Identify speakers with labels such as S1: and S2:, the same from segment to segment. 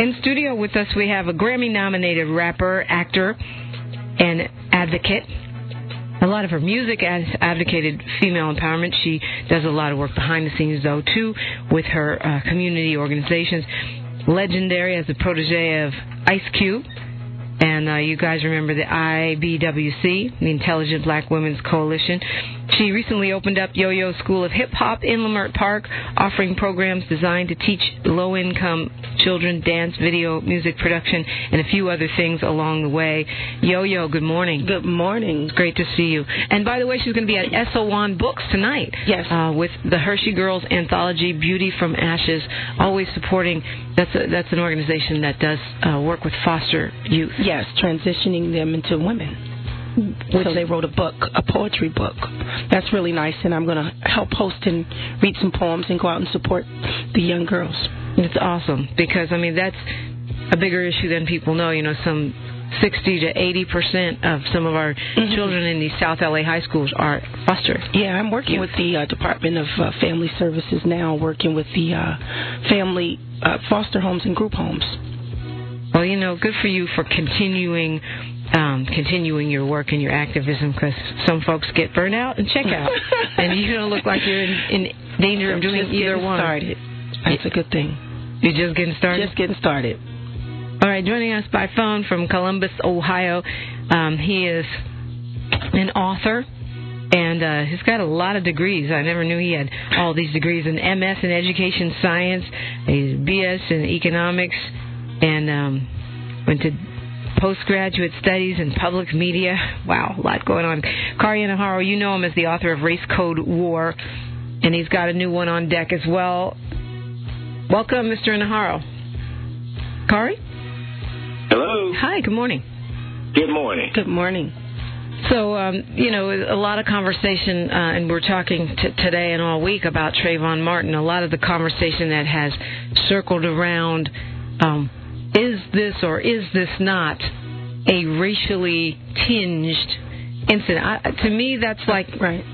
S1: In studio with us, we have a Grammy nominated rapper, actor, and advocate. A lot of her music has advocated female empowerment. She does a lot of work behind the scenes, though, too, with her uh, community organizations. Legendary as a protege of Ice Cube. And uh, you guys remember the IBWC, the Intelligent Black Women's Coalition. She recently opened up Yo-Yo School of Hip Hop in Leimert Park, offering programs designed to teach low-income children dance, video, music production, and a few other things along the way. Yo-Yo, good morning.
S2: Good morning.
S1: It's great to see you. And by the way, she's going to be at Eso Won Books tonight.
S2: Yes.
S1: Uh, with the Hershey Girls anthology, Beauty from Ashes, always supporting. That's a, that's an organization that does uh, work with foster youth.
S2: Yes, transitioning them into women. So they wrote a book, a poetry book. That's really nice, and I'm going to help host and read some poems and go out and support the young girls.
S1: It's awesome because I mean that's a bigger issue than people know. You know, some 60 to 80 percent of some of our mm-hmm. children in these South LA high schools are foster.
S2: Yeah, I'm working with the uh, Department of uh, Family Services now, working with the uh, family uh, foster homes and group homes.
S1: Well, you know, good for you for continuing um, continuing your work and your activism because some folks get burnt out and check out, and you don't look like you're in, in danger of doing either one.
S2: Started. That's a good thing.
S1: You're just getting started.
S2: Just getting started.
S1: All right, joining us by phone from Columbus, Ohio, um, he is an author and uh, he's got a lot of degrees. I never knew he had all these degrees: an MS in education science, a BS in economics, and um, went to postgraduate studies in public media. Wow, a lot going on. Kari Inaharo, you know him as the author of Race Code War, and he's got a new one on deck as well. Welcome, Mr. Inaharo. Kari?
S3: Hello.
S1: Hi, good morning.
S3: Good morning.
S2: Good morning.
S1: So, um, you know, a lot of conversation, uh, and we're talking t- today and all week about Trayvon Martin. A lot of the conversation that has circled around um, is this or is this not a racially tinged incident? I, to me, that's like
S2: right.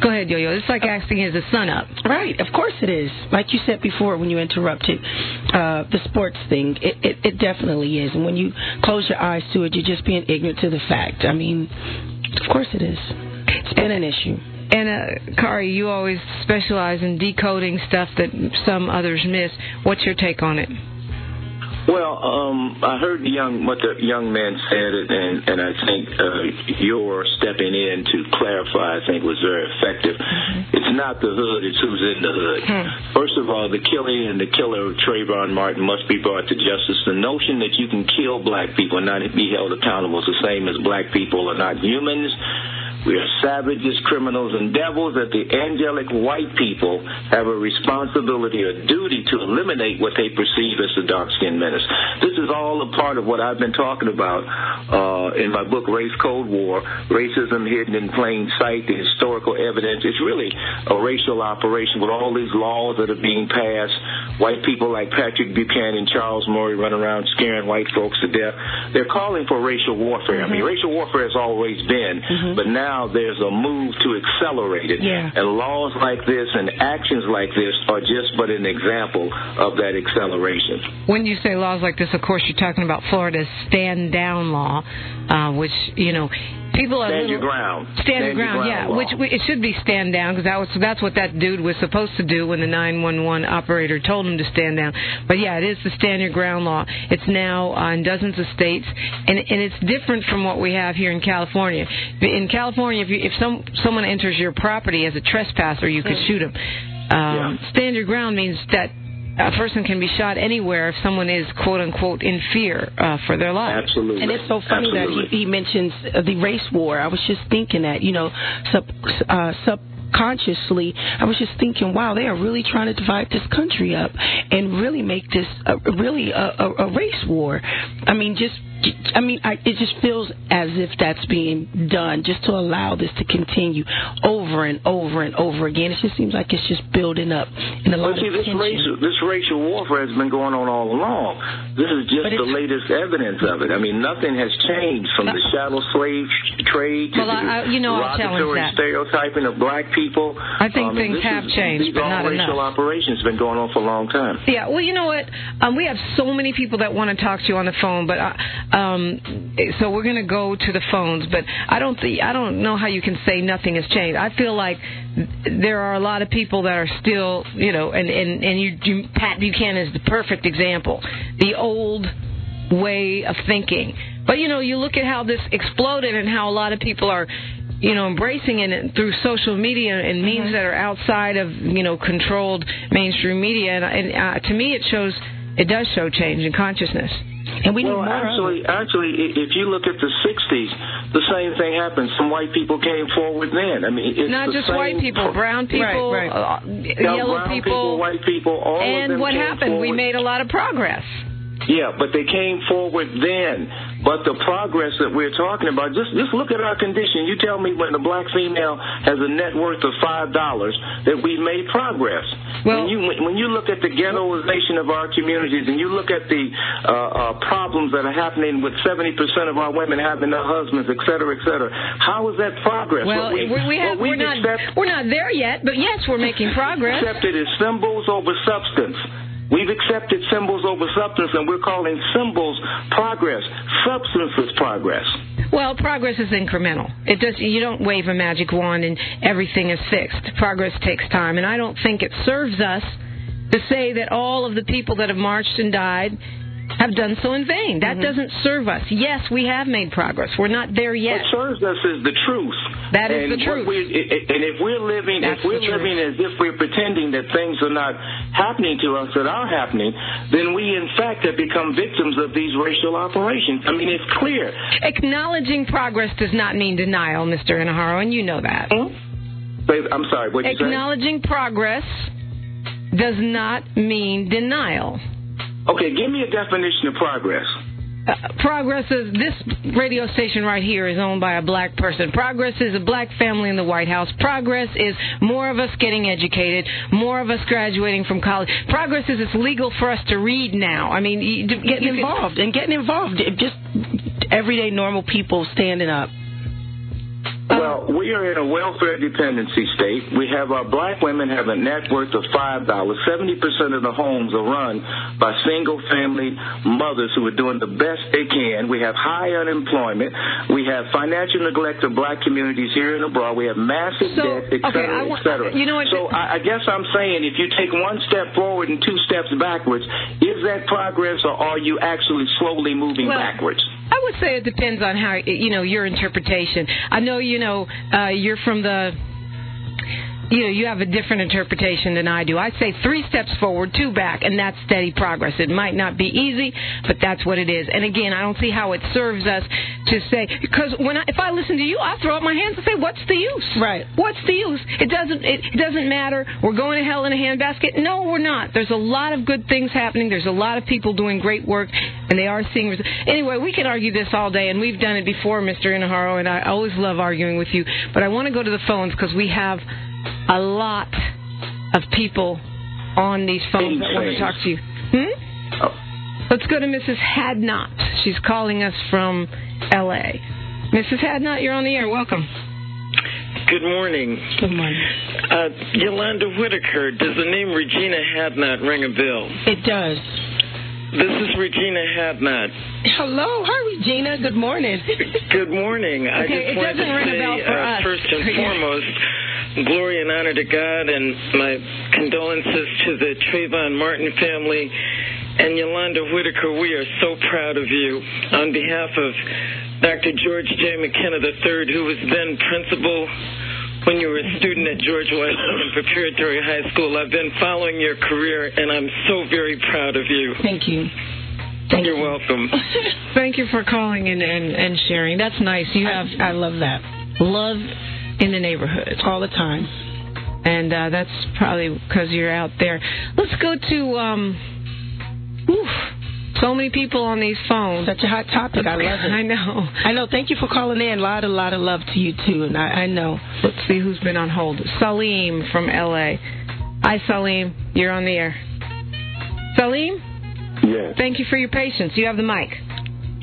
S1: Go ahead, Yo-Yo. It's like asking, is the sun up?
S2: Right. Of course it is. Like you said before when you interrupted uh, the sports thing, it, it, it definitely is. And when you close your eyes to it, you're just being ignorant to the fact. I mean, of course it is. It's been an issue.
S1: And uh, Kari, you always specialize in decoding stuff that some others miss. What's your take on it?
S3: Well, um, I heard the young what the young man said, and and I think uh, your stepping in to clarify, I think, was very effective. Mm-hmm. It's not the hood; it's who's in the hood. Hmm. First of all, the killing and the killer of Trayvon Martin must be brought to justice. The notion that you can kill black people and not be held accountable is the same as black people are not humans we are savages, criminals, and devils that the angelic white people have a responsibility or duty to eliminate what they perceive as the dark skinned menace. This is all a part of what I've been talking about uh, in my book, Race Code War Racism Hidden in Plain Sight, the historical evidence. It's really a racial operation with all these laws that are being passed. White people like Patrick Buchanan, and Charles Murray run around scaring white folks to death. They're calling for racial warfare. Mm-hmm. I mean, mm-hmm. racial warfare has always been, mm-hmm. but now now there's a move to accelerate it.
S2: Yeah.
S3: And laws like this and actions like this are just but an example of that acceleration.
S1: When you say laws like this, of course, you're talking about Florida's stand down law, uh, which, you know, people
S3: are
S1: stand
S3: your ground.
S1: Stand, stand your ground, yeah.
S3: Law.
S1: Which it should be stand down because that was that's what that dude was supposed to do when the 911 operator told him to stand down. But yeah, it is the stand your ground law. It's now uh, in dozens of states, and and it's different from what we have here in California. In California, if you, if some someone enters your property as a trespasser, you could hmm. shoot them. Um, yeah. Stand your ground means that a person can be shot anywhere if someone is quote unquote in fear uh, for their life.
S3: Absolutely.
S2: And it's so funny
S3: Absolutely.
S2: that he, he mentions uh, the race war. I was just thinking that you know sub uh, sub consciously, I was just thinking, wow, they are really trying to divide this country up and really make this a, really a, a, a race war. I mean, just I mean, I, it just feels as if that's being done just to allow this to continue over and over and over again. It just seems like it's just building up in a lot
S3: well, see,
S2: of
S3: this
S2: tension.
S3: racial this racial warfare has been going on all along. This is just the latest evidence of it. I mean, nothing has changed from the chattel slave trade to
S1: well,
S3: the
S1: I, you know,
S3: derogatory stereotyping of black people.
S1: I think
S3: um,
S1: things have
S3: is,
S1: changed, but not
S3: racial
S1: enough.
S3: operations been going on for a long time.
S1: Yeah, well, you know what? Um, we have so many people that want to talk to you on the phone, but uh, um, so we're going to go to the phones. But I don't think I don't know how you can say nothing has changed. I feel like there are a lot of people that are still, you know, and and and you, you Pat Buchanan is the perfect example. The old way of thinking. But you know, you look at how this exploded and how a lot of people are you know, embracing it through social media and means
S2: Mm-hmm.
S1: that are outside of, you know, controlled mainstream media. And, and uh, to me, it shows, it does show change in consciousness.
S2: And we
S3: well,
S2: need more
S3: actually,
S2: of
S3: actually, if you look at the '60s, the same thing happened. Some white people came forward then. I mean, it's
S1: Not just white people,
S3: pro-
S1: brown people,
S2: Right,
S1: Uh,
S3: Yeah,
S1: yellow
S3: brown
S1: people.
S3: white people, all of
S1: and
S3: them
S1: what
S3: came
S1: happened? We made a lot of progress.
S3: Yeah, but they came forward then. But the progress that we're talking about, just just look at our condition. You tell me when a black female has a net worth of five dollars that we've made progress.
S1: Well-
S3: when you when you look at the ghettoization of our communities and you look at the uh, uh, problems that are happening with seventy percent of our women having their husbands, et cetera, et cetera, how is that progress?
S1: Well,
S3: we,
S1: we, we have we're not
S3: accept-
S1: we're not there yet, but yes, we're making progress.
S3: accepted as symbols over substance. We've accepted symbols over substance, and we're calling symbols progress. Substance is progress.
S1: Well, progress is incremental. It does. You don't wave a magic wand and everything is fixed. Progress takes time, and I don't think it serves us to say that all of the people that have marched and died have done so in vain. That doesn't serve us. Yes, we have made progress. We're not there yet.
S3: What serves us is the truth.
S1: That is
S3: and
S1: the truth.
S3: we- and if we're living,
S1: That's
S3: if we're
S1: the truth.
S3: living as if we're pretending that things are not happening to us that are happening, then we in fact have become victims of these racial operations. I mean, it's clear.
S1: Acknowledging progress does not mean denial, Mr. Inaharo, and you know that.
S3: Hmm? I'm sorry. What you say?
S1: Acknowledging progress does not mean denial.
S3: Okay, give me a definition of progress.
S1: Uh, Progress is this radio station right here is owned by a black person. Progress is a black family in the White House. Progress is more of us getting educated, more of us graduating from college. Progress is it's legal for us to read now. I mean, you,
S2: getting
S1: you can-
S2: involved and getting involved. It Just everyday normal people standing up.
S3: Well, we are in a welfare dependency state. We have our black women have a net worth of five dollars. Seventy percent of the homes are run by single family mothers who are doing the best they can. We have high unemployment. We have financial neglect of black communities here and abroad. We have massive
S1: So,
S3: debt, et
S1: okay,
S3: cetera,
S1: I want-
S3: et cetera.
S1: you know what-
S3: So I, I guess I'm saying if you take one step forward and two steps backwards, is that progress or are you actually slowly moving
S1: Well,
S3: backwards?
S1: I would say it depends on how you know your interpretation. I know you know uh, you're from the you know you have a different interpretation than I do. I say three steps forward, two back, and that's steady progress. It might not be easy, but that's what it is. And again, I don't see how it serves us to say because when I, if I listen to you, I throw up my hands and say, "What's the use?
S2: Right.
S1: What's the use? It doesn't it, it doesn't matter. We're going to hell in a handbasket. No, we're not. There's a lot of good things happening. There's a lot of people doing great work, and they are seeing. Res- anyway, we can argue this all day, and we've done it before, Mr. Inaharo, and I always love arguing with you. But I want to go to the phones because we have a lot of people on these phones that want to talk to you. Hmm?
S3: Oh.
S1: Let's go to Mrs. Hadnot. She's calling us from L.A. Mrs. Hadnot, you're on the air. Welcome.
S4: Good morning.
S2: Good morning.
S4: Uh, Yolanda Whitaker, does the name Regina Hadnot ring a bell?
S2: It does.
S4: This is Regina Hadnot.
S2: Hello, hi Regina. Good morning.
S4: Good morning. I
S1: Okay,
S4: just
S1: it
S4: wanted
S1: doesn't
S4: to
S1: ring a
S4: say,
S1: bell for
S4: uh,
S1: us.
S4: first and
S1: Yeah.
S4: foremost, glory and honor to God and my condolences to the Trayvon Martin family. And Yolanda Whitaker, we are so proud of you. On behalf of Dr. George J. McKenna III, who was then principal when you were a student at George Washington Preparatory High School, I've been following your career, and I'm so very proud of you.
S2: Thank you. Thank
S4: You're
S2: you.
S4: welcome.
S1: Thank you for calling and, and, and sharing. That's nice. You have
S2: I, I love that
S1: love in the neighborhood,
S2: all the time.
S1: and uh, that's probably because you're out there. Let's go to um, oof, So many people on these phones.
S2: Such a hot topic. I love it.
S1: I know.
S2: I know. Thank you for calling in. A lot, a lot of love to you too, and I, I know.
S1: Let's see who's been on hold. Salim from L.A. Hi, Salim. You're on the air. Salim,
S5: Yes.
S1: thank you for your patience. You have the mic.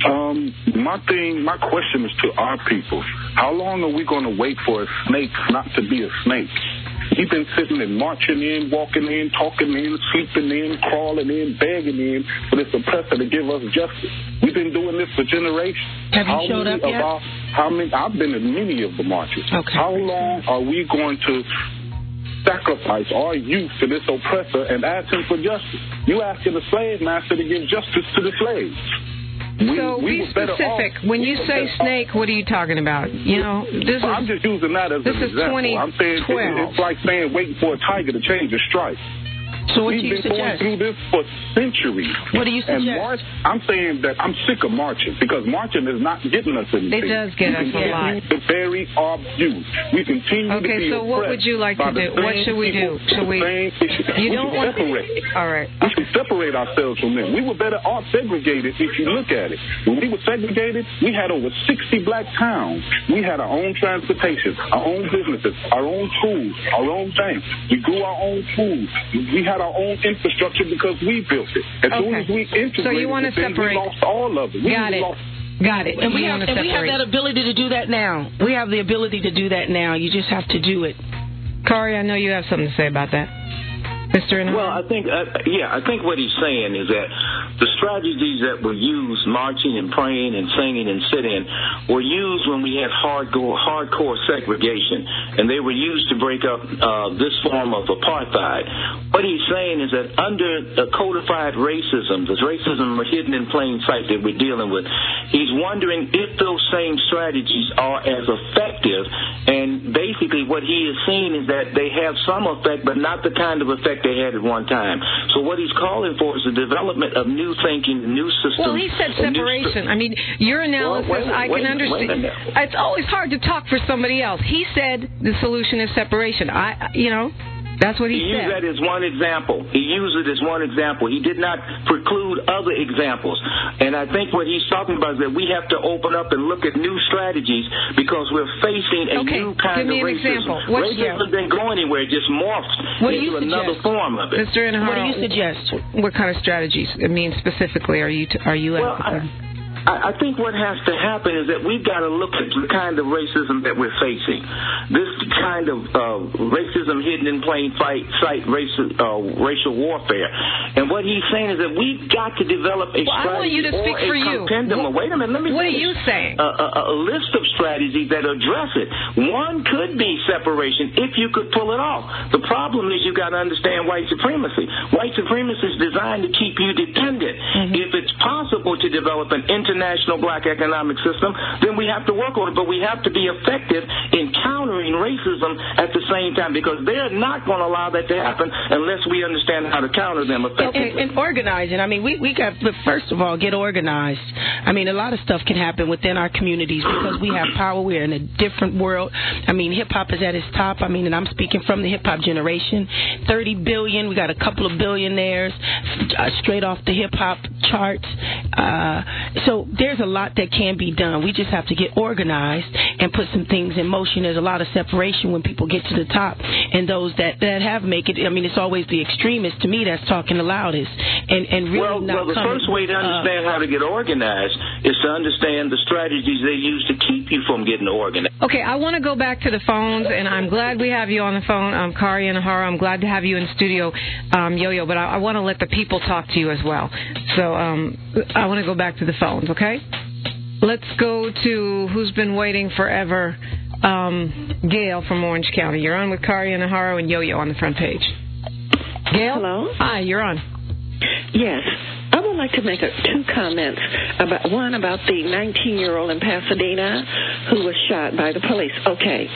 S5: Um, my thing, my question is to our people. How long are we going to wait for a snake not to be a snake? We've been sitting and marching in, walking in, talking in, sleeping in, crawling in, begging in for this oppressor to give us justice. We've been doing this for generations.
S2: Have you
S5: how
S2: showed
S5: many
S2: up yet?
S5: Our, how many? I've been in many of the marches.
S2: Okay.
S5: How long are we going to sacrifice our youth to this oppressor and ask him for justice? You asking the slave master to give justice to the slaves. We,
S1: So
S5: we
S1: be specific.
S5: off-
S1: When you say snake, what are you talking about? You know, this is.
S5: I'm
S1: is
S5: just using that as
S1: this
S5: an
S1: is
S5: example. I'm saying it-
S1: 2012.
S5: it's like saying waiting for a tiger to change a stripe.
S2: So what
S5: We've
S2: do you
S5: been going
S2: suggest?
S5: through this for centuries.
S2: What do you
S5: And
S2: suggest?
S5: March, I'm saying that I'm sick of marching because marching is not getting us anything.
S1: It does get
S5: we
S1: us a lot.
S5: to bury our youth. We continue to
S1: Okay,
S5: be
S1: so what would you like to do? What should we do? Should we-
S5: the.
S1: You
S5: we
S1: don't want-
S5: separate.
S1: All right.
S5: We should separate ourselves from them. We were better off segregated if you look at it. When we were segregated, we had over 60 black towns. We had our own transportation, our own businesses, our own schools, our own things. We grew our own food. We had our own infrastructure because we built it. As soon as we integrated
S1: So you wanna
S5: it,
S1: separate-
S5: we lost all of it. We
S1: Got it.
S5: lost
S1: Got it.
S2: And we have and we have that ability to do that now. We have the ability to do that now. You just have to do it.
S1: Kari, I know you have something to say about that. Mr. Inham?
S3: Well, I think, uh, yeah, I think what he's saying is that the strategies that were used, marching and praying and singing and sitting, were used when we had hardcore, hardcore segregation, and they were used to break up uh, this form of apartheid. What he's saying is that under codified racism, this racism hidden in plain sight that we're dealing with, he's wondering if those same strategies are as effective. And basically, what he is seeing is that they have some effect, but not the kind of effect they had at one time. So what he's calling for is the development of new thinking, new systems.
S1: Well, he said separation. I mean, your analysis,
S3: wait
S1: I
S3: wait
S1: can understand. It's always hard to talk for somebody else. He said the solution is separation. I, you know, that's what he,
S3: He used that as one example. He used it as one example. He did not preclude other examples. And I think what he's talking about is that we have to open up and look at new strategies because we're facing a
S1: Okay,
S3: new kind
S1: give me
S3: of
S1: an
S3: racism.
S1: example. What's-
S3: racism didn't go anywhere; it just morphed
S2: What
S3: into another form of it.
S1: Mr. Inham,
S2: What do you suggest?
S1: What kind of strategies? I mean, specifically, are you t- are you
S3: Well,
S1: advocating?
S3: I, I think what has to happen is that we've got to look at the kind of racism that we're facing. This kind of uh, racism hidden in plain sight, sight racial, uh, racial warfare. And what he's saying is that we've got to develop a
S1: Well, I want
S3: strategy
S1: you to speak
S3: or a
S1: for you.
S3: compendium.
S1: What-
S3: Wait a minute, let me
S1: what are you saying?
S3: A, a, a list of strategies that address it. One could be separation if you could pull it off. The problem is you've got to understand white supremacy. White supremacy is designed to keep you dependent.
S1: Mm-hmm.
S3: If it's possible to develop an international black economic system, then we have to work on it. But we have to be effective in countering racism at the same time because they're not going to allow that to happen unless we understand how to counter them effectively.
S2: And, and organizing. I mean, we we got to first of all get organized. I mean, a lot of stuff can happen within our communities because we have power. We're in a different world. I mean, hip hop is at its top. I mean, and I'm speaking from the hip hop generation. Thirty billion. We got a couple of billionaires uh, straight off the hip hop charts. Uh, so there's a lot that can be done. We just have to get organized and put some things in motion. There's a lot of separation when people get to the top, and those that that have make it. I mean, it's always the extremists to me that's talking the loudest, and and really
S3: well,
S2: not
S3: well, the
S2: coming,
S3: first way to
S2: uh,
S3: understand how to get organized is to understand the strategies they use to keep you from getting organized.
S1: Okay, I want to go back to the phones, and I'm glad we have you on the phone, um, Kari and Ahara. I'm glad to have you in studio, um, Yo-Yo. But I, I want to let the people talk to you as well. So um, I want to go back to the phones. Okay, let's go to who's been waiting forever. Um, Gail from Orange County. You're on with Kari and Ahara and Yo-Yo on the front page. Gail.
S6: Hello?
S1: Hi, you're on.
S6: Yes. I would like to make a, two comments about one about the 19 year old in Pasadena who was shot by the police. Okay.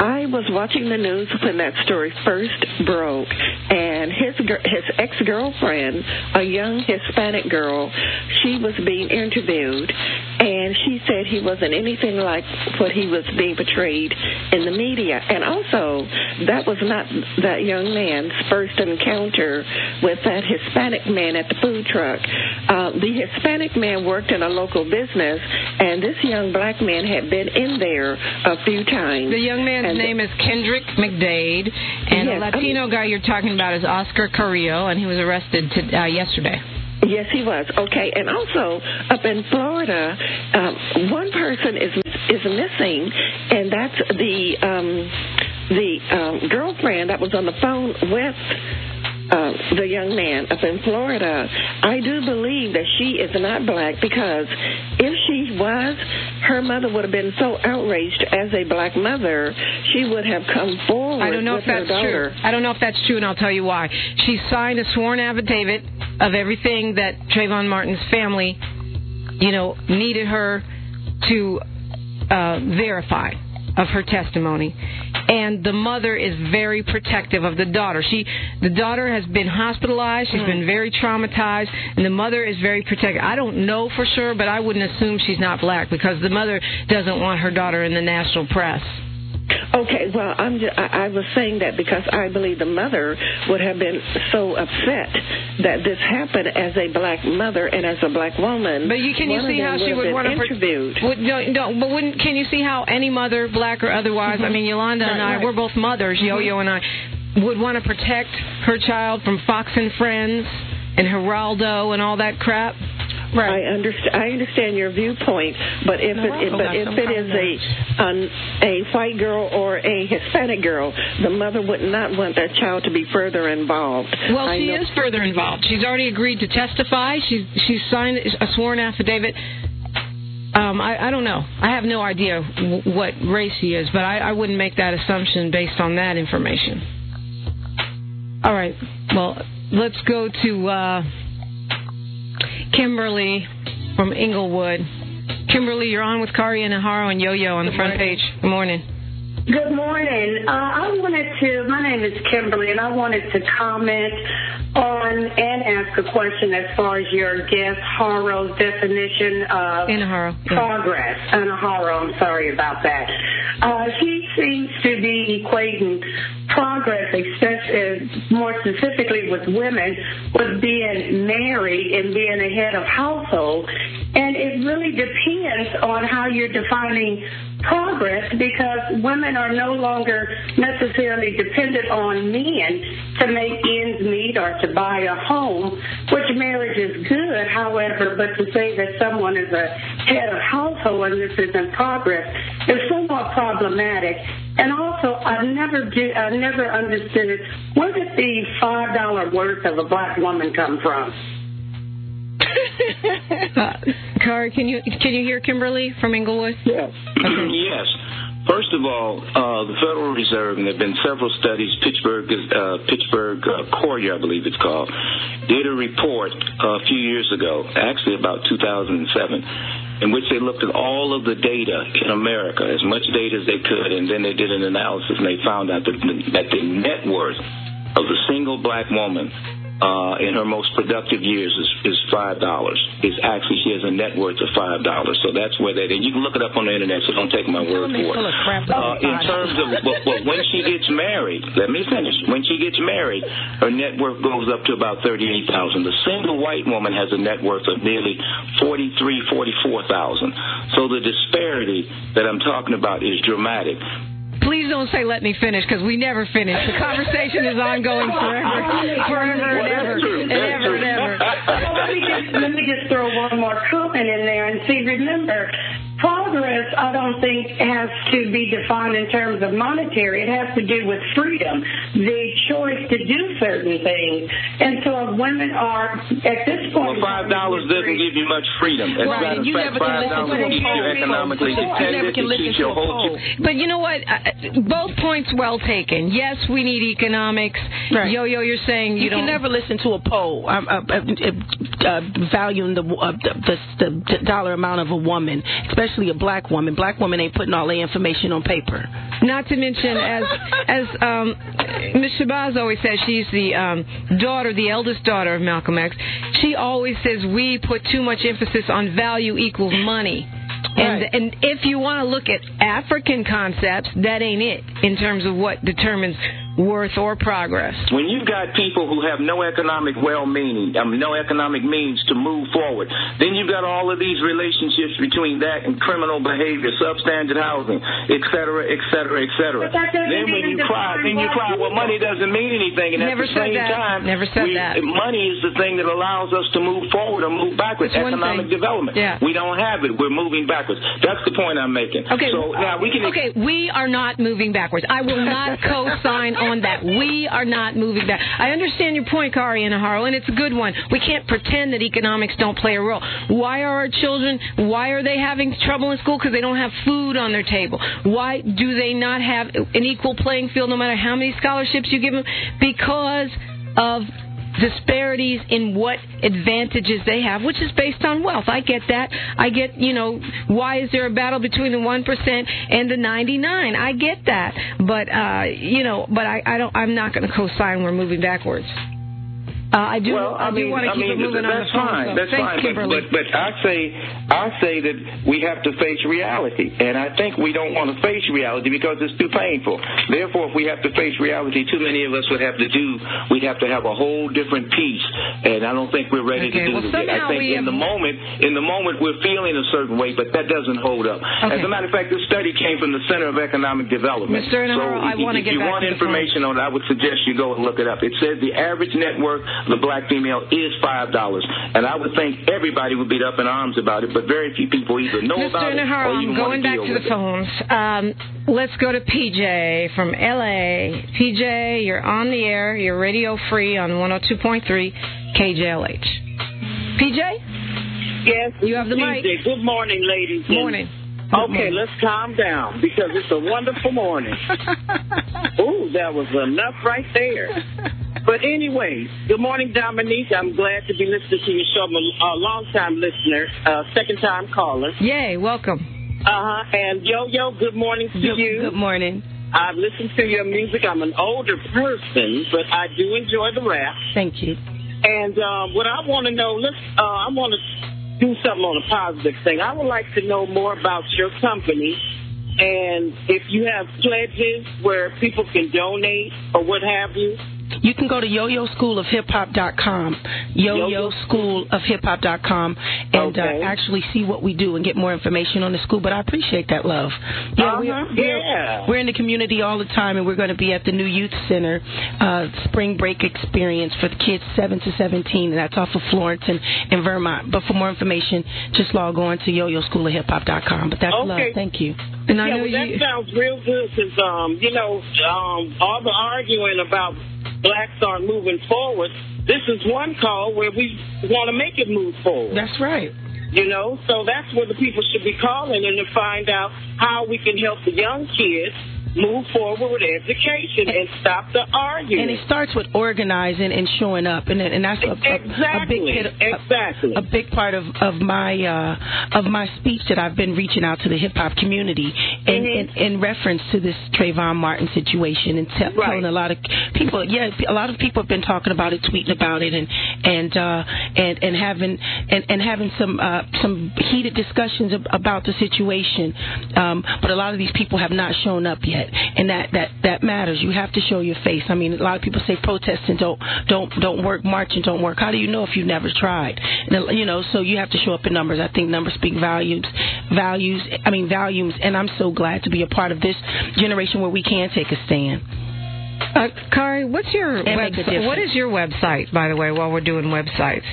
S6: I was watching the news when that story first broke, and his his ex girlfriend, a young Hispanic girl, she was being interviewed, and she said he wasn't anything like what he was being portrayed in the media. And also, that was not that young man's first encounter with that Hispanic man at the food truck. Uh, the Hispanic man worked in a local business, and this young black man had been in there a few times.
S1: The young man's
S6: And-
S1: name is Kendrick McDade, and the
S6: Yes,
S1: Latino guy you're talking about is Oscar Carrillo, and he was arrested to, uh, yesterday.
S6: Yes, he was. Okay, and also up in Florida, um, one person is is missing, and that's the um, the um, girlfriend that was on the phone with. Uh, the young man up in Florida, I do believe that she is not black because if she was, her mother would have been so outraged as a black mother, she would have come forward
S1: I don't know if that's
S6: daughter.
S1: true. I don't know if that's true, and I'll tell you why. She signed a sworn affidavit of everything that Trayvon Martin's family, you know, needed her to uh, verify of her testimony. And the mother is very protective of the daughter. She, the daughter has been hospitalized. She's been mm-hmm. very traumatized, and the mother is very protective. I don't know for sure, but I wouldn't assume she's not black because the mother doesn't want her daughter in the national press.
S6: Okay, well, I'm just, I, I was saying that because I believe the mother would have been so upset that this happened as a black mother and as a black woman.
S1: But you can you see how she would want to
S6: interviewed.
S1: Would, no, no, but wouldn't can you see how any mother, black or otherwise? I mean, Yolanda and
S2: Mm-hmm.
S1: I,
S2: right.
S1: we're both mothers. Yo-Yo and I would want to protect her child from Fox and Friends and Geraldo and all that crap.
S6: I understand. I understand your viewpoint, but if
S2: No,
S6: it, but if it is a an, a white girl or a Hispanic girl, the mother would not want that child to be further involved.
S1: Well,
S6: I
S1: she
S6: know-
S1: is further involved. She's already agreed to testify. She's she's signed a sworn affidavit. Um, I, I don't know. I have no idea w- what race he is, but I, I wouldn't make that assumption based on that information. All right. Well, let's go to uh, Kimberly from Inglewood. Kimberly, you're on with Kari and Aharo and Yo-Yo on the front page. Good morning.
S7: Good morning. Uh, I wanted to, my name is Kimberly, and I wanted to comment on and ask a question as far as your guest Haro's definition of
S1: Inaharo. Yeah.
S7: progress. Anaharo, I'm sorry about that. Uh, he seems to be equating progress, especially, more specifically with women, with being married and being a head of household. And really depends on how you're defining progress because women are no longer necessarily dependent on men to make ends meet or to buy a home, which marriage is good, however, but to say that someone is a head of household and this isn't progress is somewhat problematic. And also, I never do, I never understood it. Where did the five dollar worth of a black woman come from?
S1: Uh, Kari, can you can you hear Kimberly from Inglewood?
S3: Yes. yes. First of all, uh, the Federal Reserve, and there have been several studies, Pittsburgh, uh, Pittsburgh uh, Courier, I believe it's called, did a report uh, a few years ago, actually about 2007, in which they looked at all of the data in America, as much data as they could, and then they did an analysis and they found out that the, that the net worth of the single black woman uh, in her most productive years is, is five dollars. Is actually she has a net worth of five dollars. So that's where they. And you can look it up on the internet. So don't take my word for it.
S2: full of crap
S3: Uh, in terms of but, but when she gets married, let me finish. When she gets married, her net worth goes up to about thirty-eight thousand. The single white woman has a net worth of nearly forty-three, forty-four thousand. So the disparity that I'm talking about is dramatic.
S1: Please don't say "let me finish" because we never finish. The conversation is ongoing forever, forever and ever, and ever and ever.
S7: Well, let me just let me just throw one more comment in there and see. Remember, progress I don't think has to be defined in terms of monetary. It has to do with freedom, the choice to do certain things. And so, if women are at this
S3: Well,
S7: point,
S3: five dollars doesn't give you much freedom. As a
S2: Right,
S3: matter of
S2: and you
S3: fact,
S2: never can
S3: five
S2: listen
S3: dollars
S2: to a
S3: keeps you
S2: poll.
S3: economically
S2: You never can
S3: It
S2: listen to
S3: your
S2: a
S3: whole.
S2: poll.
S1: But you know what? Uh, Both points well taken. Yes, we need economics.
S2: Right.
S1: Yo, yo, you're saying you,
S2: You,
S1: don't.
S2: can never listen to a poll um, uh, uh, uh, uh, valuing the, uh, the, the the dollar amount of a woman, especially especially a black woman. Black woman ain't putting all the information on paper.
S1: Not to mention, as as um, Ms. Shabazz always says, she's the um, daughter, the eldest daughter of Malcolm X. She always says we put too much emphasis on value equals money. And
S2: Right.
S1: and if you want to look at African concepts, that ain't it in terms of what determines worth or progress.
S3: When you've got people who have no economic well-meaning, um, no economic means to move forward, then you've got all of these relationships between that and criminal behavior, substandard housing, et cetera, et cetera, et cetera.
S7: But that doesn't
S3: Then when you cry, then you cry. Well, money doesn't mean anything, and
S1: Never
S3: at the
S1: said
S3: same
S1: that.
S3: time,
S1: Never said
S3: we,
S1: that.
S3: money is the thing that allows us to move forward or move backwards.
S1: It's
S3: Economic development.
S1: Yeah.
S3: We don't have it. We're moving backwards. That's the point I'm making.
S1: Okay.
S3: So now we can.
S1: Okay, we are not moving backwards. I will not co-sign on that. We are not moving back. I understand your point, Kari and Aharo, and it's a good one. We can't pretend that economics don't play a role. Why are our children? Why are they having trouble in school? Because they don't have food on their table. Why do they not have an equal playing field, no matter how many scholarships you give them? Because of disparities in what advantages they have, which is based on wealth. I get that. I get, you know, why is there a battle between the 1% and the 99? I get that. But, uh, you know, but I, I don't, I'm not going to co-sign we're moving backwards. Uh, I do,
S3: Well,
S1: I,
S3: I
S1: do
S3: mean,
S1: want to
S3: I
S1: keep
S3: mean,
S1: moving on
S3: that's
S1: the phone.
S3: fine.
S1: so
S3: That's
S1: thanks,
S3: fine. But,
S1: Kimberly.
S3: but but I say I say that we have to face reality, and I think we don't want to face reality because it's too painful. Therefore, if we have to face reality, too many of us would have to do. We'd have to have a whole different piece, and I don't think we're ready
S1: Okay,
S3: to do
S1: well,
S3: it. yet. I think in
S1: have-
S3: the moment, in the moment, we're feeling a certain way, but that doesn't hold up.
S1: Okay.
S3: As a matter of fact, this study came from the Center of Economic Development.
S1: Mr.
S3: so
S1: I
S3: if-
S1: wanna
S3: if
S1: get
S3: you
S1: back
S3: want
S1: to
S3: information on it, I would suggest you go and look it up. It says the average net worth the black female is five dollars, and I would think everybody would be up in arms about it, but very few people either know
S1: Mr.
S3: about it
S1: Nahara,
S3: or
S1: I'm
S3: even
S1: going back to the phones. Um, let's go to PJ from LA. PJ, you're on the air. You're radio free on 102.3 KJLH. PJ,
S8: Yes,
S1: You have the mic.
S8: TJ. Good morning, ladies. and-
S1: morning.
S8: Okay, let's calm down because it's a wonderful morning. Ooh, that was enough right there. But anyway, good morning, Dominique. I'm glad to be listening to your show. I'm a, a long-time listener, uh, second-time caller.
S1: Yay, welcome.
S8: Uh-huh. And Yo-Yo, good morning to
S2: Good,
S8: you.
S2: good morning.
S8: I've listened to your music. I'm an older person, but I do enjoy the rap.
S2: Thank you.
S8: And um, what I want to know, let's, uh, I want to do something on a positive thing. I would like to know more about your company and if you have pledges where people can donate or what have you.
S2: You can go to yo-yo-schoolofhiphop.com, yo-yo-schoolofhiphop.com, and
S8: Okay.
S2: uh, actually see what we do and get more information on the school. But I appreciate that love. Yeah, we're,
S8: Uh-huh,
S2: we're,
S8: yeah.
S2: we're in the community all the time, and we're going to be at the new youth center uh, spring break experience for the kids 7 to 17, and that's off of Florence and, and Vermont. But for more information, just log on to yo-yo-schoolofhiphop.com. But that's love. Thank you.
S1: And I
S8: yeah,
S1: know
S8: well, that
S1: you.
S8: sounds real good because, um, you know, um, all the arguing about blacks aren't moving forward. This is one call where we want to make it move forward.
S2: That's right.
S8: You know, so that's where the people should be calling and to find out how we can help the young kids move forward with education and stop the arguing.
S2: And it starts with organizing and showing up, and and that's a, a, a big
S8: Exactly,
S2: a,
S8: exactly.
S2: a big part of of my uh, of my speech that I've been reaching out to the hip hop community in,
S8: Mhm.
S2: in in reference to this Trayvon Martin situation and te-
S8: Right.
S2: telling a lot of people. Yeah, a lot of people have been talking about it, tweeting about it, and and uh, and and having and, and having some uh, some heated discussions about the situation. Um, but a lot of these people have not shown up yet, and that that that matters. You have to show your face. I mean, a lot of people say protesting don't don't don't work, marching don't work. How do you know if you've never tried? And, you know, so you have to show up in numbers. I think numbers speak volumes, values. I mean volumes, and I'm so glad to be a part of this generation where we can take a stand.
S1: Uh, Kari, what's your
S2: And make a
S1: website? What is your website, by the way, while we're doing websites?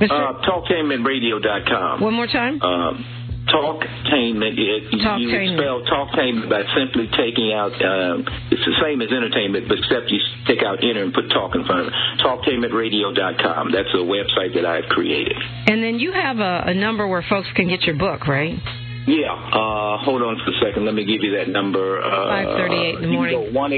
S1: Mr.
S3: Uh, talktainmentradio.com.
S1: One more time?
S3: Um, Talktainment. It, you
S1: Talktainment.
S3: spell talktainment by simply taking out. Um, it's the same as entertainment, but except you take out enter and put talk in front of it. Talktainmentradio.com. That's a website that I've created.
S1: And then you have a, a number where folks can get your book, right?
S3: Yeah. Uh, hold on for a second. Let me give you that number. Uh,
S1: 5:38 in the morning.
S3: You can go one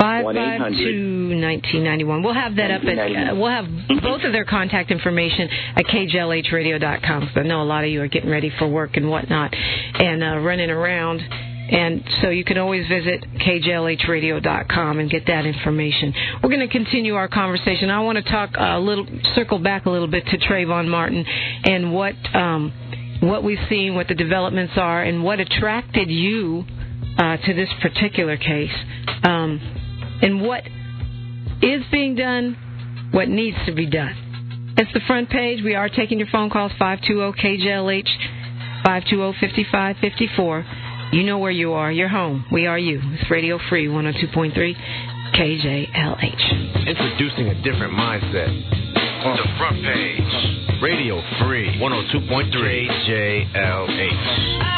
S3: eight hundred five five two nineteen ninety one.
S1: 552-1991. We'll have that up at, uh, we'll have both of their contact information at kjlhradio.com because I know a lot of you are getting ready for work and whatnot and uh, running around. And so you can always visit kjlhradio.com and get that information. We're going to continue our conversation. I want to talk a little, circle back a little bit to Trayvon Martin and what, um, what we've seen, what the developments are, and what attracted you uh, to this particular case. Um, and what is being done, what needs to be done. It's the front page. We are taking your phone calls 520-KJLH, 520-5554. You know where you are. You're home. We are you. It's Radio Free 102.3 KJLH.
S9: Introducing a different mindset. The front page. Radio Free 102.3 KJLH.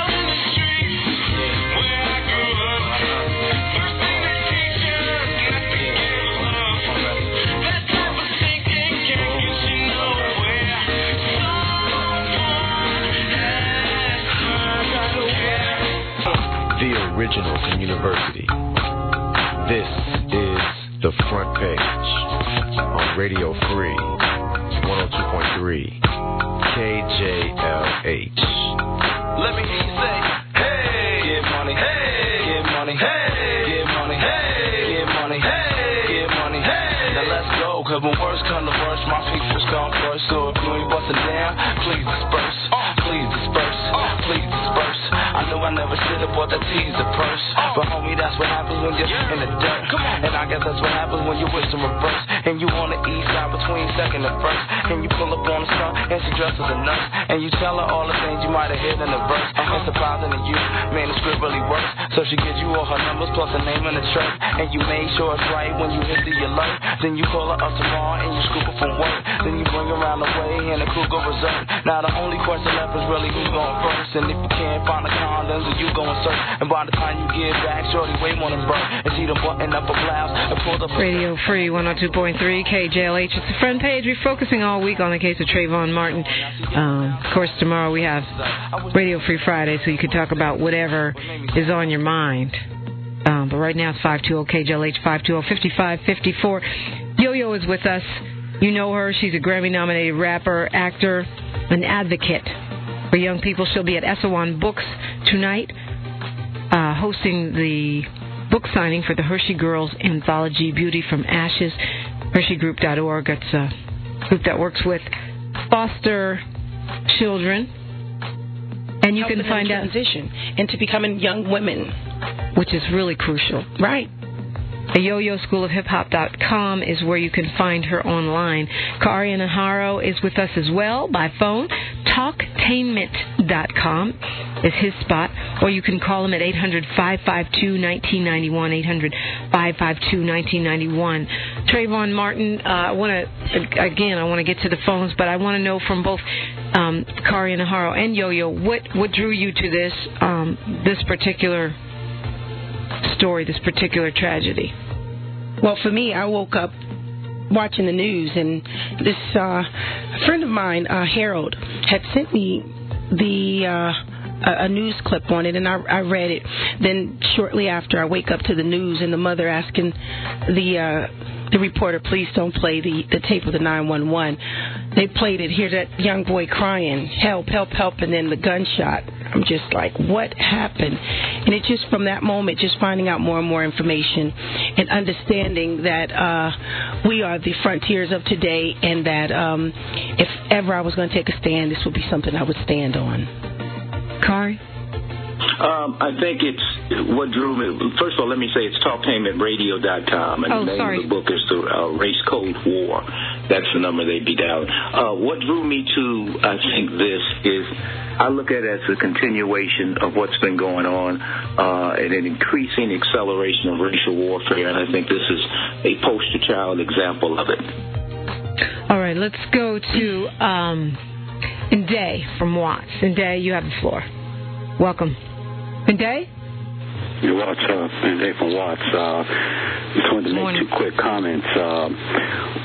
S9: In reverse. And you on the east side between second and first. And you pull up on the sun and she dresses a nurse. And you tell her all the things you might have hit in the verse. And surprising to you, man, the script really works. So she gives you all her numbers plus her name and the church. And you made sure it's right when you hit the alert. Then you call her up tomorrow and you scoop her from work. Then you bring around the way and the crew go reserve. Now the only question left is really who's going first. And if you can't find the condoms, then you going search. And by the time you get back, shorty way more than burn. And she done button up a blouse and pulled up
S1: Radio Free 102.3 KJLH. It's the front page. We're focusing all week on the case of Trayvon Martin. Um, of course, tomorrow we have Radio Free Friday, so you can talk about whatever is on your mind. Um, but right now it's 520 KJLH 520 5554. Yo Yo is with us. You know her. She's a Grammy nominated rapper, actor, an advocate for young people. She'll be at Eso Won Books tonight, uh, hosting the book signing for the Hershey Girls Anthology Beauty from Ashes. HersheyGroup.org. It's a group that works with foster children. And you can find out,
S2: transition into becoming young women.
S1: which is really crucial.
S2: Right.
S1: The yo-yo school of hip hop.com is where you can find her online. Kari Naharo is with us as well by phone. Talktainment.com is his spot, or you can call him at 800 552 1991. 800 552 1991. Trayvon Martin, uh, I want to, again, I want to get to the phones, but I want to know from both um, Kari Naharo and Yo Yo what, what drew you to this, um, this particular story, this particular tragedy?
S2: Well, for me, I woke up watching the news, and this uh, friend of mine, uh, Harold, had sent me the uh, a news clip on it, and I, I read it. Then shortly after, I wake up to the news, and the mother asking the uh, the reporter, "Please don't play the the tape of the 911." They played it. Hear that young boy crying, "Help! Help! Help!" And then the gunshot. I'm just like, what happened? And it just from that moment, just finding out more and more information and understanding that uh, we are the frontiers of today, and that um, if ever I was going to take a stand, this would be something I would stand on.
S1: Kari?
S3: Um, I think it's what drew me. First of all, let me say it's talktainmentradio.com, and
S1: Oh,
S3: the name
S1: sorry.
S3: of the book is the uh, Race Code War. That's the number they'd be down. Uh, what drew me to, I think, this is I look at it as a continuation of what's been going on, uh, and an increasing acceleration of racial warfare, and I think this is a poster child example of it.
S1: All right, let's go to um, Nday from Watts. Nday, you have the floor. Welcome. Nday?
S10: Yeah, what's up? And Dave from Watts. Uh, just wanted to make two quick comments. Uh,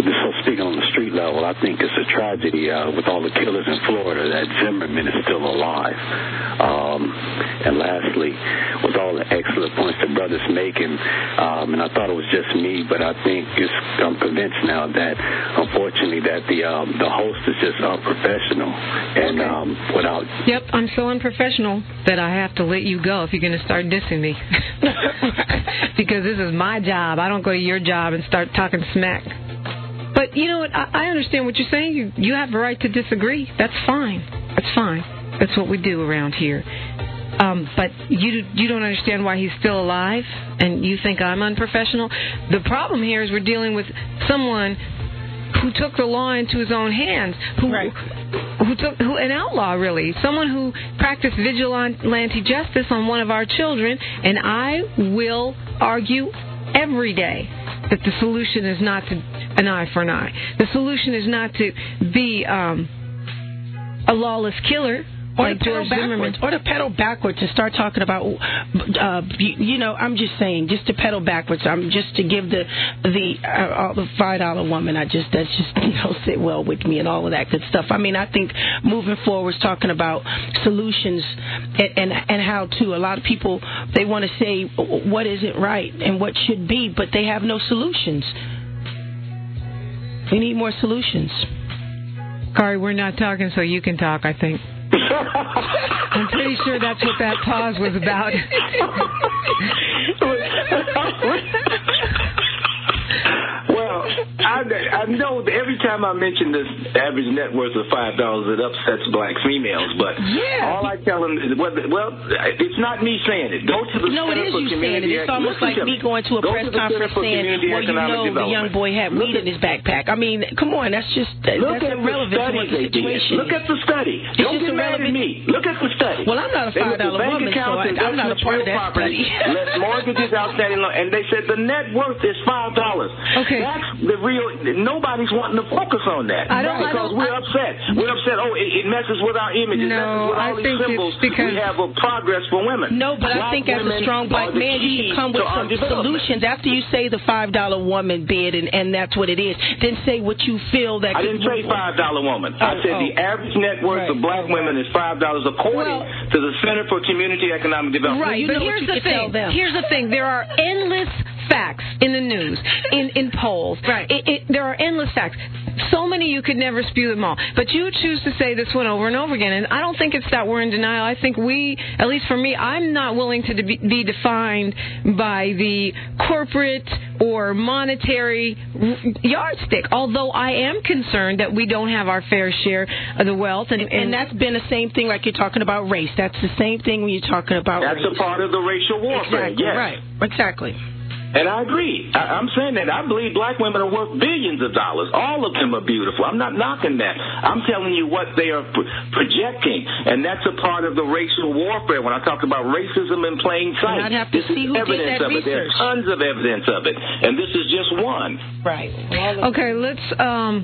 S10: so speaking on the street level, I think it's a tragedy uh, with all the killers in Florida that Zimmerman is still alive. Um, and lastly, with all the excellent points the brother's making, um, and I thought it was just me, but I think it's, I'm convinced now that unfortunately that the um, the host is just unprofessional and
S1: Okay.
S10: um, without
S1: Yep, I'm so unprofessional that I have to let you go if you're going to start dissing me. because this is my job. I don't go to your job and start talking smack. But you know what? I, I understand what you're saying. You you have a right to disagree. That's fine. That's fine. That's what we do around here. Um, but you you don't understand why he's still alive, and you think I'm unprofessional. The problem here is we're dealing with someone who took the law into his own hands, who who took who an outlaw really, someone who practiced vigilante justice on one of our children, and I will argue every day that the solution is not to an eye for an eye. The solution is not to be um, a lawless killer
S2: Or
S1: like
S2: to pedal
S1: George Zimmerman.
S2: backwards, or to pedal backwards and start talking about, uh, you, you know, I'm just saying, just to pedal backwards. I'm just to give the the uh, all the five dollar woman. I just that's just you know sit well with me and all of that good stuff. I mean, I think moving forward, talking about solutions and and, and how to. A lot of people they want to say what isn't right and what should be, but they have no solutions. We need more solutions.
S1: Kari, we're not talking, so you can talk. I think. I'm pretty sure that's what that pause was about.
S3: I, I know every time I mention this average net worth of five dollars, it upsets black females. But
S2: Yeah.
S3: all I tell them is, well, it's not me saying it. Go to the
S2: No, it is you saying it. It's almost like me going to a
S3: Go
S2: press
S3: Center
S2: conference saying, "Well, you know, the young boy had
S3: Look
S2: weed
S3: at-
S2: in his backpack." I mean, come on, that's just that's
S3: at
S2: irrelevant
S3: the
S2: to what the situation.
S3: Look at the study.
S2: It's
S3: Don't get mad at me. Look at the study.
S2: Well, I'm not a
S3: They looked at
S2: $5
S3: bank
S2: woman, so I- I'm not a part of that
S3: property,
S2: study.
S3: mortgages, outstanding loan, and they said the net worth is five dollars.
S1: Okay.
S3: That's the real. Nobody's wanting to focus on that
S1: I don't- I
S3: because
S1: don't-
S3: we're
S1: I-
S3: upset. We're upset. Oh, it, it messes with our image. It
S1: No,
S3: messes with all
S1: I
S3: these symbols
S1: because-
S3: we have a progress for women.
S2: No, but I think as a strong black man, you should come with some solutions. After you say the five dollar woman bid, and, and that's what it is, then say what you feel that.
S3: I didn't say five dollar woman. I
S2: Oh,
S3: said
S2: oh.
S3: the average net worth
S2: Right,
S3: of black women is five dollars according
S2: Well-
S3: to the Center for Community Economic Development.
S1: Right,
S2: you
S1: but
S2: know what
S1: here's the thing. Here's the thing. There are endless facts in the news, in in polls.
S2: Right.
S1: It, it, there are endless facts. So many you could never spew them all. But you choose to say this one over and over again, and I don't think it's that we're in denial. I think we, at least for me, I'm not willing to be, be defined by the corporate or monetary yardstick. Although I am concerned that we don't have our fair share of the wealth, and,
S2: And that's been the same thing like you're talking about race. That's the same thing when you're talking about
S3: That's
S2: race.
S3: a part of the racial warfare.
S2: exactly
S3: yes.
S2: right. Exactly.
S3: And I agree. I, I'm saying that. I believe black women are worth billions of dollars. All of them are beautiful. I'm not knocking that. I'm telling you what they are pro- projecting. And that's a part of the racial warfare when I talk about racism in plain sight.
S2: And I'd have to
S3: this
S2: see
S3: is
S2: who did
S3: evidence
S2: that
S3: of it. There's
S2: research.
S3: tons of evidence of it. And this is just one.
S2: Right.
S1: Okay, let's um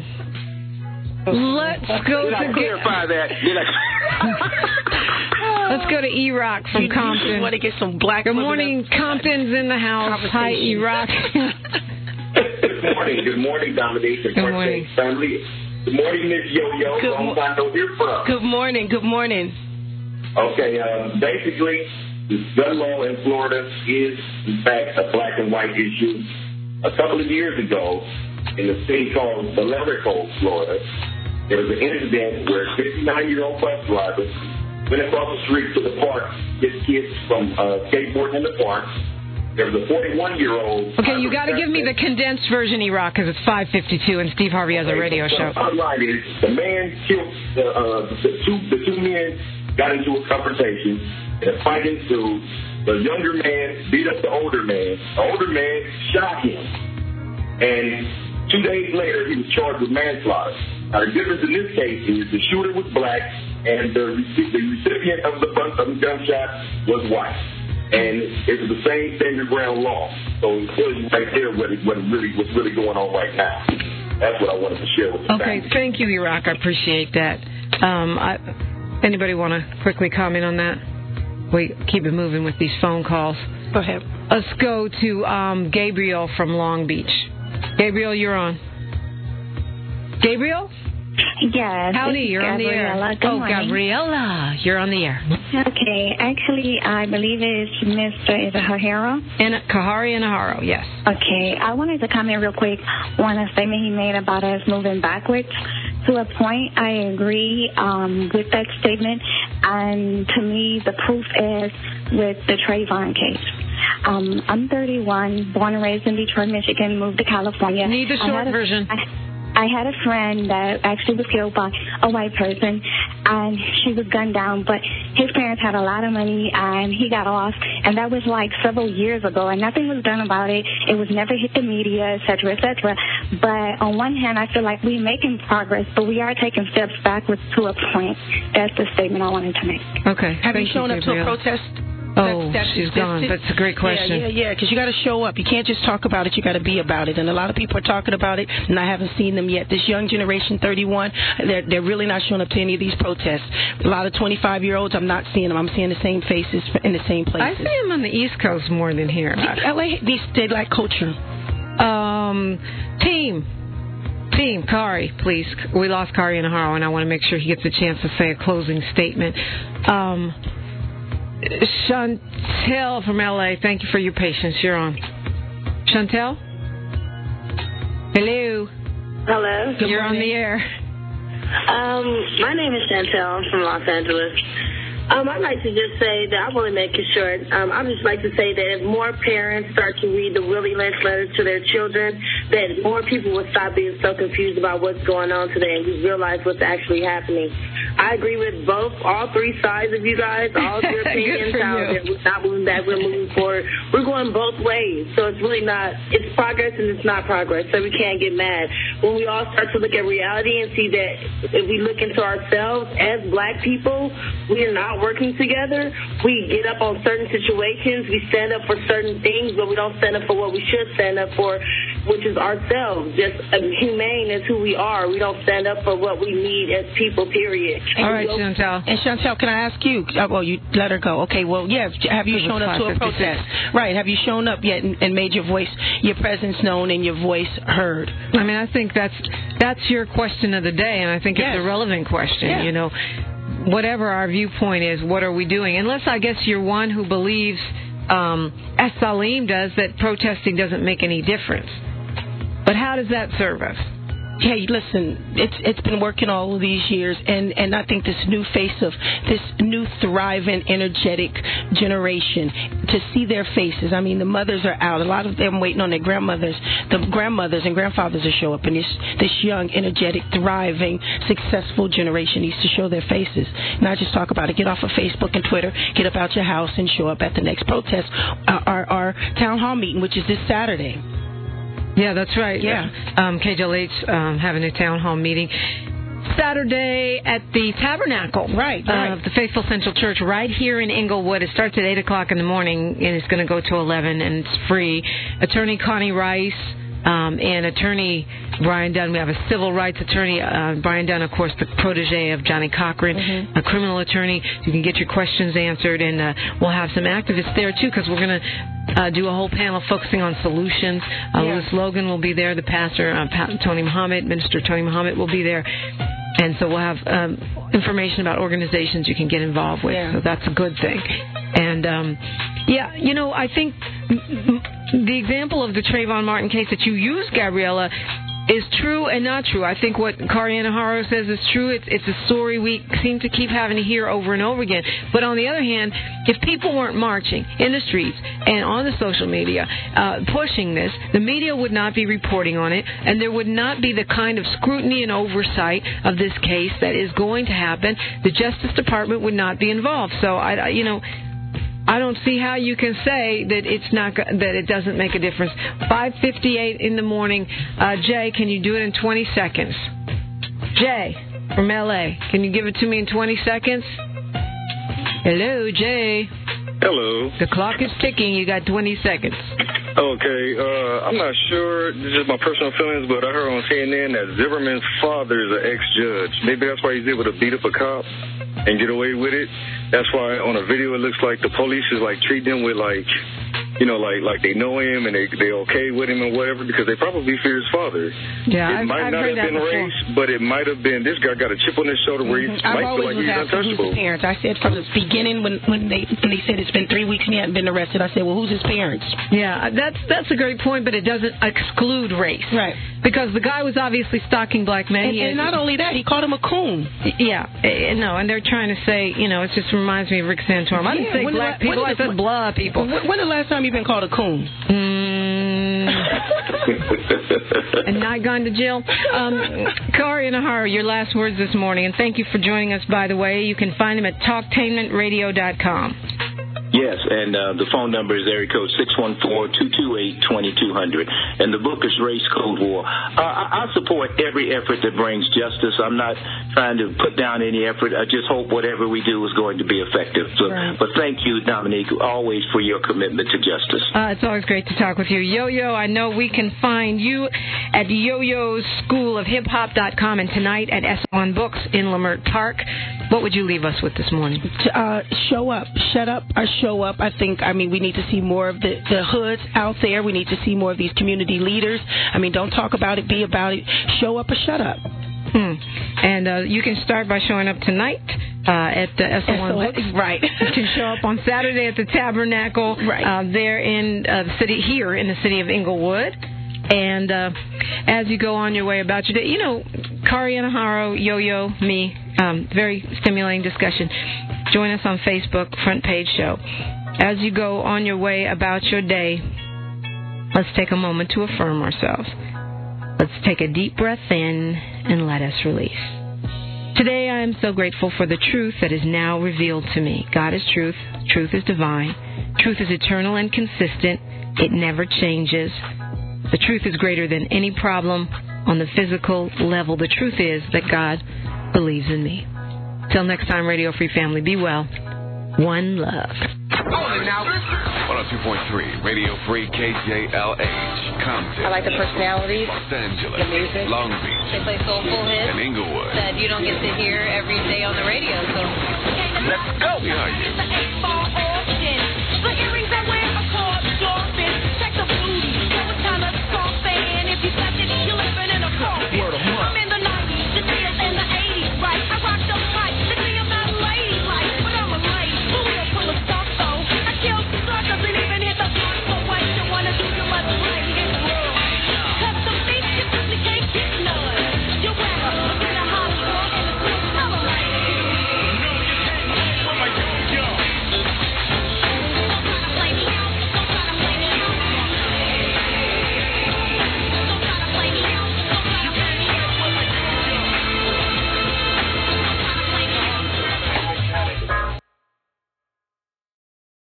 S1: let's go
S3: Did I clarify that? Did I?
S1: let's go to E Rock from
S2: You, you
S1: Compton.
S2: just want to get some black.
S1: Good morning,
S2: up-
S1: Compton's in the house. Hi, E Rock.
S11: Good morning. Good morning, Dominique and
S1: Good morning.
S11: Family. Good morning, Miss Yo Yo.
S2: Good
S11: Long
S2: mo-
S11: time no hear from.
S2: Good morning. Good morning.
S11: Okay, uh, basically, the gun law in Florida is, in fact, a black and white issue. A couple of years ago, in the city called Valrico, Florida, there was an incident where a 59-year-old bus driver went across the street to the park, get kids from uh, skateboarding in the park. There was a 41-year-old.
S1: Okay, you got to give me the condensed version, Rock, because it's 5:52 and Steve Harvey has a radio
S11: so
S1: show.
S11: The is the man killed the, uh, the two the two men got into a confrontation and a fight ensued. The younger man beat up the older man. The older man shot him, and two days later he was charged with manslaughter. Now the difference in this case is the shooter was black and the the recipient of the bun- of the gunshot was white. And it was the same standard ground law. So it tells you right there what, it, what it really what's really going on right now. That's what I wanted to share with you.
S1: Okay, thank you, Iraq. I appreciate that. Um, I, anybody want to quickly comment on that? We keep it moving with these phone calls.
S2: Go ahead.
S1: Let's go to um, Gabriel from Long Beach. Gabriel, you're on. Gabriel?
S12: Yes.
S1: Howdy, you're on the air.
S12: Good
S1: oh,
S12: morning.
S1: Gabriella, you're on the air.
S12: Okay, actually, I believe it's Mr. Is it Hahiro?
S1: And Kahari and Aharo, yes.
S12: Okay, I wanted to comment real quick on a statement he made about us moving backwards. To a point, I agree um, with that statement, and to me, the proof is with the Trayvon case. Um, I'm 31, born and raised in Detroit, Michigan, moved to California.
S1: Need the short
S12: a-
S1: version.
S12: I, I had a friend that actually was killed by a white person, and she was gunned down. But his parents had a lot of money, and he got off. And that was like several years ago, and nothing was done about it. It was never hit the media, et cetera, et cetera. But on one hand, I feel like we're making progress, but we are taking steps backwards to a point. That's the statement I wanted to make.
S1: Okay.
S2: Have
S1: Thank
S2: you shown up to a protest?
S1: Oh,
S2: That's- that's
S1: she's gone. That's a great question.
S2: Yeah, yeah, yeah. Because you got to show up. You can't just talk about it. You got to be about it. And a lot of people are talking about it, and I haven't seen them yet. This young generation, 31, they're they're really not showing up to any of these protests. A lot of 25 year olds, I'm not seeing them. I'm seeing the same faces in the same places.
S1: I see them on the East Coast more than here.
S2: LA, they, they like culture.
S1: Um, team. Team, Kari, please. We lost Kari in Aharo, and I want to make sure he gets a chance to say a closing statement. Um, Chantel from LA, thank you for your patience. You're on. Chantel? Hello.
S13: Hello.
S1: You're on the air.
S13: Um, my name is Chantel. I'm from Los Angeles. Um, I'd like to just say that I want to make it short. Um, I'd just like to say that if more parents start to read the Willie Lynch letters to their children, that more people will stop being so confused about what's going on today and just realize what's actually happening. I agree with both, all three sides of you guys, all of your opinions, how that we're not moving back, we're moving forward. We're going both ways. So it's really not, it's progress and it's not progress. So we can't get mad. When we all start to look at reality and see that if we look into ourselves as black people, we are not working together. We get up on certain situations. We stand up for certain things, but we don't stand up for what we should stand up for, which is ourselves. Just humane is who we are. We don't stand up for what we need as people, period.
S1: All right, Chantel.
S2: And Chantel, can I ask you? Uh, well, you let her go. Okay. Well, yeah. Have you shown up to a protest? Right. Have you shown up yet and, and made your voice, your presence known, and your voice heard?
S1: I mean, I think that's that's your question of the day, and I think
S2: Yes.
S1: it's a relevant question.
S2: Yeah.
S1: You know, whatever our viewpoint is, what are we doing? Unless I guess you're one who believes, um, as Salim does, that protesting doesn't make any difference. But how does that serve us?
S2: Hey, listen, it's it's been working all of these years, and and I think this new face of this new thriving, energetic generation to see their faces. I mean, the mothers are out. A lot of them waiting on their grandmothers, the grandmothers and grandfathers to show up, and this this young, energetic, thriving, successful generation needs to show their faces. Not just talk about it. Get off of Facebook and Twitter. Get up out your house and show up at the next protest, uh, our our town hall meeting, which is this Saturday.
S1: Yeah, that's right.
S2: Yeah.
S1: Um, KJLH um, having a town hall meeting. Saturday at the Tabernacle
S2: right,
S1: of the Faithful Central Church right here in Inglewood. It starts at 8 o'clock in the morning and it's going to go to 11 and it's free. Attorney Connie Rice um, and attorney Brian Dunn. We have a civil rights attorney, uh, Brian Dunn, of course, the protege of Johnnie Cochran,
S2: Mm-hmm.
S1: a criminal attorney. You can get your questions answered, and uh, we'll have some activists there too because we're going to uh, do a whole panel focusing on solutions. Uh,
S2: Yeah.
S1: Louis Logan will be there, the pastor, uh, Pa- Tony Muhammad, Minister Tony Muhammad will be there. And so we'll have um, information about organizations you can get involved with.
S2: Yeah.
S1: So that's a good thing. And um, yeah, you know, I think the example of the Trayvon Martin case that you used, Gabriella, is true and not true. I think what Kariana Haro says is true. It's it's a story we seem to keep having to hear over and over again. But on the other hand, if people weren't marching in the streets and on the social media uh, pushing this, the media would not be reporting on it, and there would not be the kind of scrutiny and oversight of this case that is going to happen. The Justice Department would not be involved. So I, I you know. I don't see how you can say that it's not that it doesn't make a difference. 5:58 in the morning. Uh, Jay, can you do it in 20 seconds? Jay from LA, can you give it to me in 20 seconds? Hello, Jay.
S14: Hello.
S1: The clock is ticking. You got 20 seconds.
S14: Okay, uh, I'm not sure. This is just my personal feelings, but I heard on CNN that Zimmerman's father is an ex-judge. Maybe that's why he's able to beat up a cop and get away with it. That's why on a video it looks like the police is like treating them with like, you know, like like they know him and they they okay with him and whatever because they probably fear his father.
S1: Yeah,
S14: it
S1: I've-
S14: might
S1: I've
S14: not
S1: heard
S14: have been
S1: before.
S14: race, but it might have been this guy got a chip on his shoulder where he
S2: Mhm. I've
S14: might feel
S2: always
S14: like
S2: was
S14: he's
S2: asking who's his parents. I said from the beginning when when they when they said it's been three weeks and he hadn't been arrested. I said, well, who's his parents?
S1: Yeah, that's that's a great point, but it doesn't exclude race.
S2: Right.
S1: Because the guy was obviously stalking black men.
S2: And, and not only that, he called him a coon.
S1: Yeah, eh, no, and they're trying to say, you know, it just reminds me of Rick Santorum. I didn't
S2: Yeah,
S1: say
S2: when the
S1: black
S2: la-
S1: people, I
S2: the-
S1: said blah people.
S2: When, when the last time you been called a coon?
S1: Mm, and not gone to jail. Um, Kari and Ahara, your last words this morning, and thank you for joining us. By the way, you can find him at talktainmentradio.com.
S3: Yes, and uh, the phone number is area code six one four two two eight twenty two hundred, and the book is Race Code War. Uh, I, I support every effort that brings justice. I'm not trying to put down any effort. I just hope whatever we do is going to be effective. So,
S1: Right.
S3: but thank you, Dominique, always for your commitment to justice.
S1: Uh, it's always great to talk with you. Yo Yo, I know we can find you at Yo Yo's School of Hip Hop.com and tonight at Eso Won Books in Leimert Park. What would you leave us with this morning?
S2: uh, show up, shut up, or show up. I think, I mean, we need to see more of the, the hoods out there. We need to see more of these community leaders. I mean, don't talk about it, be about it. Show up or shut up.
S1: Hmm. And uh, you can start by showing up tonight uh, at the Eso
S2: Won
S1: SOS,
S2: right.
S1: You can show up on Saturday at the Tabernacle.
S2: Right.
S1: Uh, there in uh, the city, here in the city of Inglewood. And uh, as you go on your way about your day, you know, Kari Anaharo, Yo Yo, me, um, very stimulating discussion. Join us on Facebook, Front Page Show. As you go on your way about your day, let's take a moment to affirm ourselves. Let's take a deep breath in and let us release. Today I am so grateful for the truth that is now revealed to me. God is truth. Truth is divine. Truth is eternal and consistent. It never changes. The truth is greater than any problem on the physical level. The truth is that God believes in me. Till next time, Radio Free Family, be well. One love.
S15: 102.3 Radio Free KJLH Compton.
S16: I like the personalities,
S15: Los Angeles,
S16: the music.
S15: Long Beach,
S16: They play soulful hits
S15: and Inglewood.
S16: that you don't get to hear every day on the radio. So
S15: Let's go! We are you.